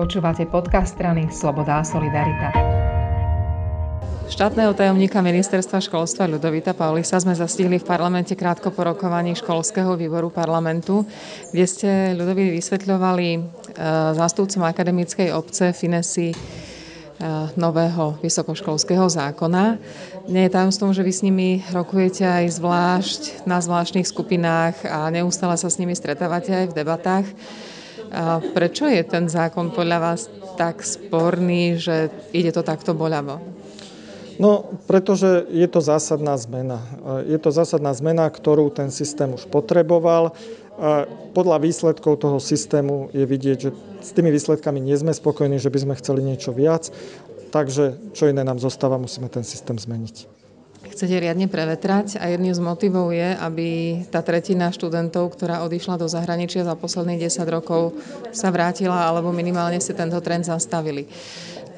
Počúvate podcast strany Sloboda a Solidarita. Štátneho tajomníka ministerstva školstva Ľudovita Paulisa sme zastihli v parlamente krátko po rokovaní školského výboru parlamentu, kde ste Ľudovi vysvetľovali e, zástupcom akademickej obce Finesi e, nového vysokoškolského zákona. Nie je tajomstvom, že vy s nimi rokujete aj zvlášť na zvláštnych skupinách a neustále sa s nimi stretávate aj v debatách. Prečo je ten zákon podľa vás tak sporný, že ide to takto boľavo? No, pretože je to zásadná zmena. Je to zásadná zmena, ktorú ten systém už potreboval. Podľa výsledkov toho systému je vidieť, že s tými výsledkami nie sme spokojní, že by sme chceli niečo viac. Takže čo iné nám zostáva, musíme ten systém zmeniť chcete riadne prevetrať a jedným z motivov je, aby tá tretina študentov, ktorá odišla do zahraničia za posledných 10 rokov, sa vrátila alebo minimálne si tento trend zastavili.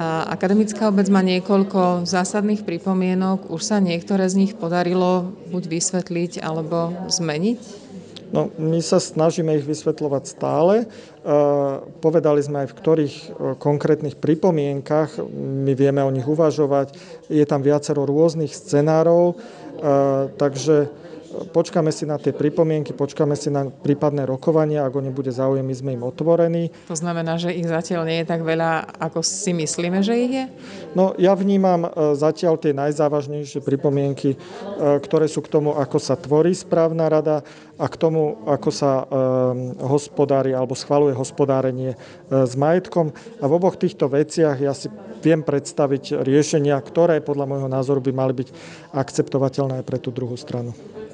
Akademická obec má niekoľko zásadných pripomienok. Už sa niektoré z nich podarilo buď vysvetliť alebo zmeniť? No, my sa snažíme ich vysvetľovať stále. E, povedali sme aj v ktorých e, konkrétnych pripomienkach my vieme o nich uvažovať. Je tam viacero rôznych scenárov, e, takže počkáme si na tie pripomienky, počkáme si na prípadné rokovania, ak o ne bude záujem, my sme im otvorení. To znamená, že ich zatiaľ nie je tak veľa, ako si myslíme, že ich je? No, ja vnímam e, zatiaľ tie najzávažnejšie pripomienky, e, ktoré sú k tomu, ako sa tvorí správna rada a k tomu, ako sa um, hospodári alebo schvaluje hospodárenie s majetkom. A v oboch týchto veciach ja si viem predstaviť riešenia, ktoré podľa môjho názoru by mali byť akceptovateľné aj pre tú druhú stranu.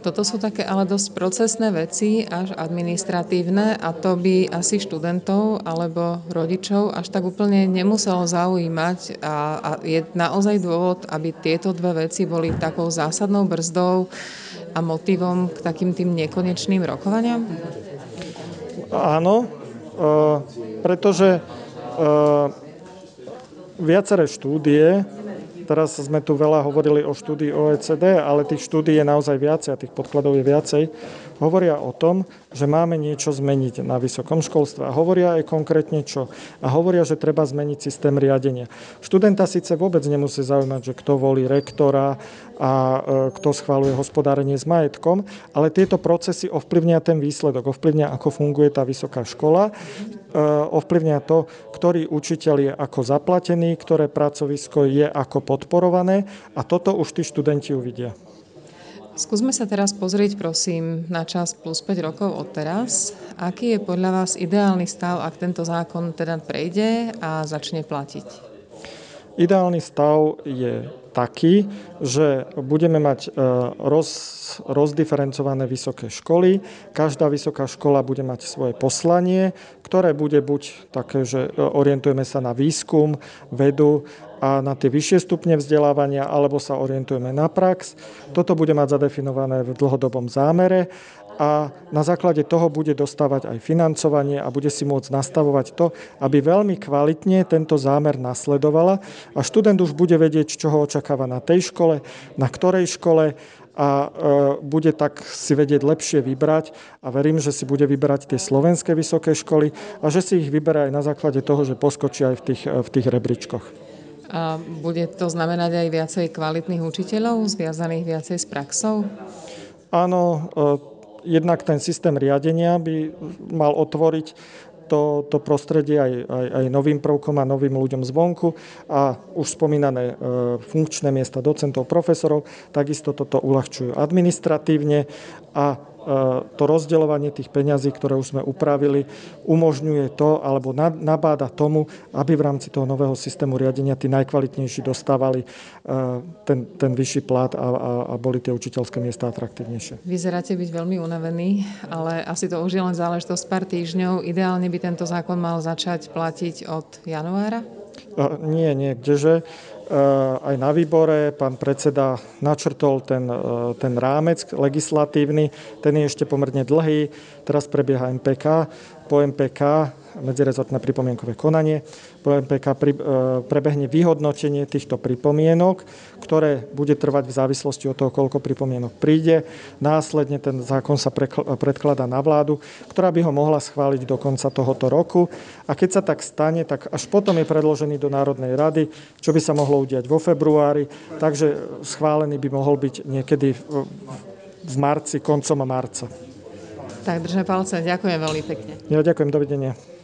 Toto sú také ale dosť procesné veci, až administratívne a to by asi študentov alebo rodičov až tak úplne nemuselo zaujímať a, a je naozaj dôvod, aby tieto dve veci boli takou zásadnou brzdou a motivom k takým tým nekonečným rokovaniam? Áno, e, pretože e, viaceré štúdie Teraz sme tu veľa hovorili o štúdii OECD, ale tých štúdí je naozaj viacej a tých podkladov je viacej. Hovoria o tom, že máme niečo zmeniť na vysokom školstve. A hovoria aj konkrétne čo. A hovoria, že treba zmeniť systém riadenia. Študenta síce vôbec nemusí zaujímať, že kto volí rektora a e, kto schváluje hospodárenie s majetkom, ale tieto procesy ovplyvnia ten výsledok, ovplyvnia, ako funguje tá vysoká škola, e, ovplyvnia to, ktorý učiteľ je ako zaplatený, ktoré pracovisko je ako podporované a toto už tí študenti uvidia. Skúsme sa teraz pozrieť, prosím, na čas plus 5 rokov od teraz. Aký je podľa vás ideálny stav, ak tento zákon teda prejde a začne platiť? Ideálny stav je taký, že budeme mať e, roz, rozdiferencované vysoké školy. Každá vysoká škola bude mať svoje poslanie, ktoré bude buď také, že e, orientujeme sa na výskum, vedu a na tie vyššie stupne vzdelávania, alebo sa orientujeme na prax. Toto bude mať zadefinované v dlhodobom zámere a na základe toho bude dostávať aj financovanie a bude si môcť nastavovať to, aby veľmi kvalitne tento zámer nasledovala a študent už bude vedieť, čo ho očakáva na tej škole, na ktorej škole a e, bude tak si vedieť lepšie vybrať a verím, že si bude vyberať tie slovenské vysoké školy a že si ich vyberá aj na základe toho, že poskočí aj v tých, v tých rebríčkoch. A bude to znamenať aj viacej kvalitných učiteľov, zviazaných viacej s praxou? Áno, e, jednak ten systém riadenia by mal otvoriť to, to prostredie aj, aj, aj novým prvkom a novým ľuďom zvonku a už spomínané e, funkčné miesta docentov, profesorov, takisto toto uľahčujú administratívne a to rozdeľovanie tých peňazí, ktoré už sme upravili, umožňuje to alebo nabáda tomu, aby v rámci toho nového systému riadenia tí najkvalitnejší dostávali e, ten, ten vyšší plat a, a, a boli tie učiteľské miesta atraktívnejšie. Vyzeráte byť veľmi unavený, ale asi to už je len záležitosť pár týždňov. Ideálne by tento zákon mal začať platiť od januára? Nie, nie, kdeže. Eh, aj na výbore pán predseda načrtol ten, eh, ten rámec legislatívny, ten je ešte pomerne dlhý, teraz prebieha MPK, po MPK medzirezortné pripomienkové konanie. Po MPK pri, e, prebehne vyhodnotenie týchto pripomienok, ktoré bude trvať v závislosti od toho, koľko pripomienok príde. Následne ten zákon sa predkladá na vládu, ktorá by ho mohla schváliť do konca tohoto roku. A keď sa tak stane, tak až potom je predložený do Národnej rady, čo by sa mohlo udiať vo februári. Takže schválený by mohol byť niekedy v marci, koncom marca. Tak držme palce. Ďakujem veľmi pekne. Ja ďakujem. Dovidenia.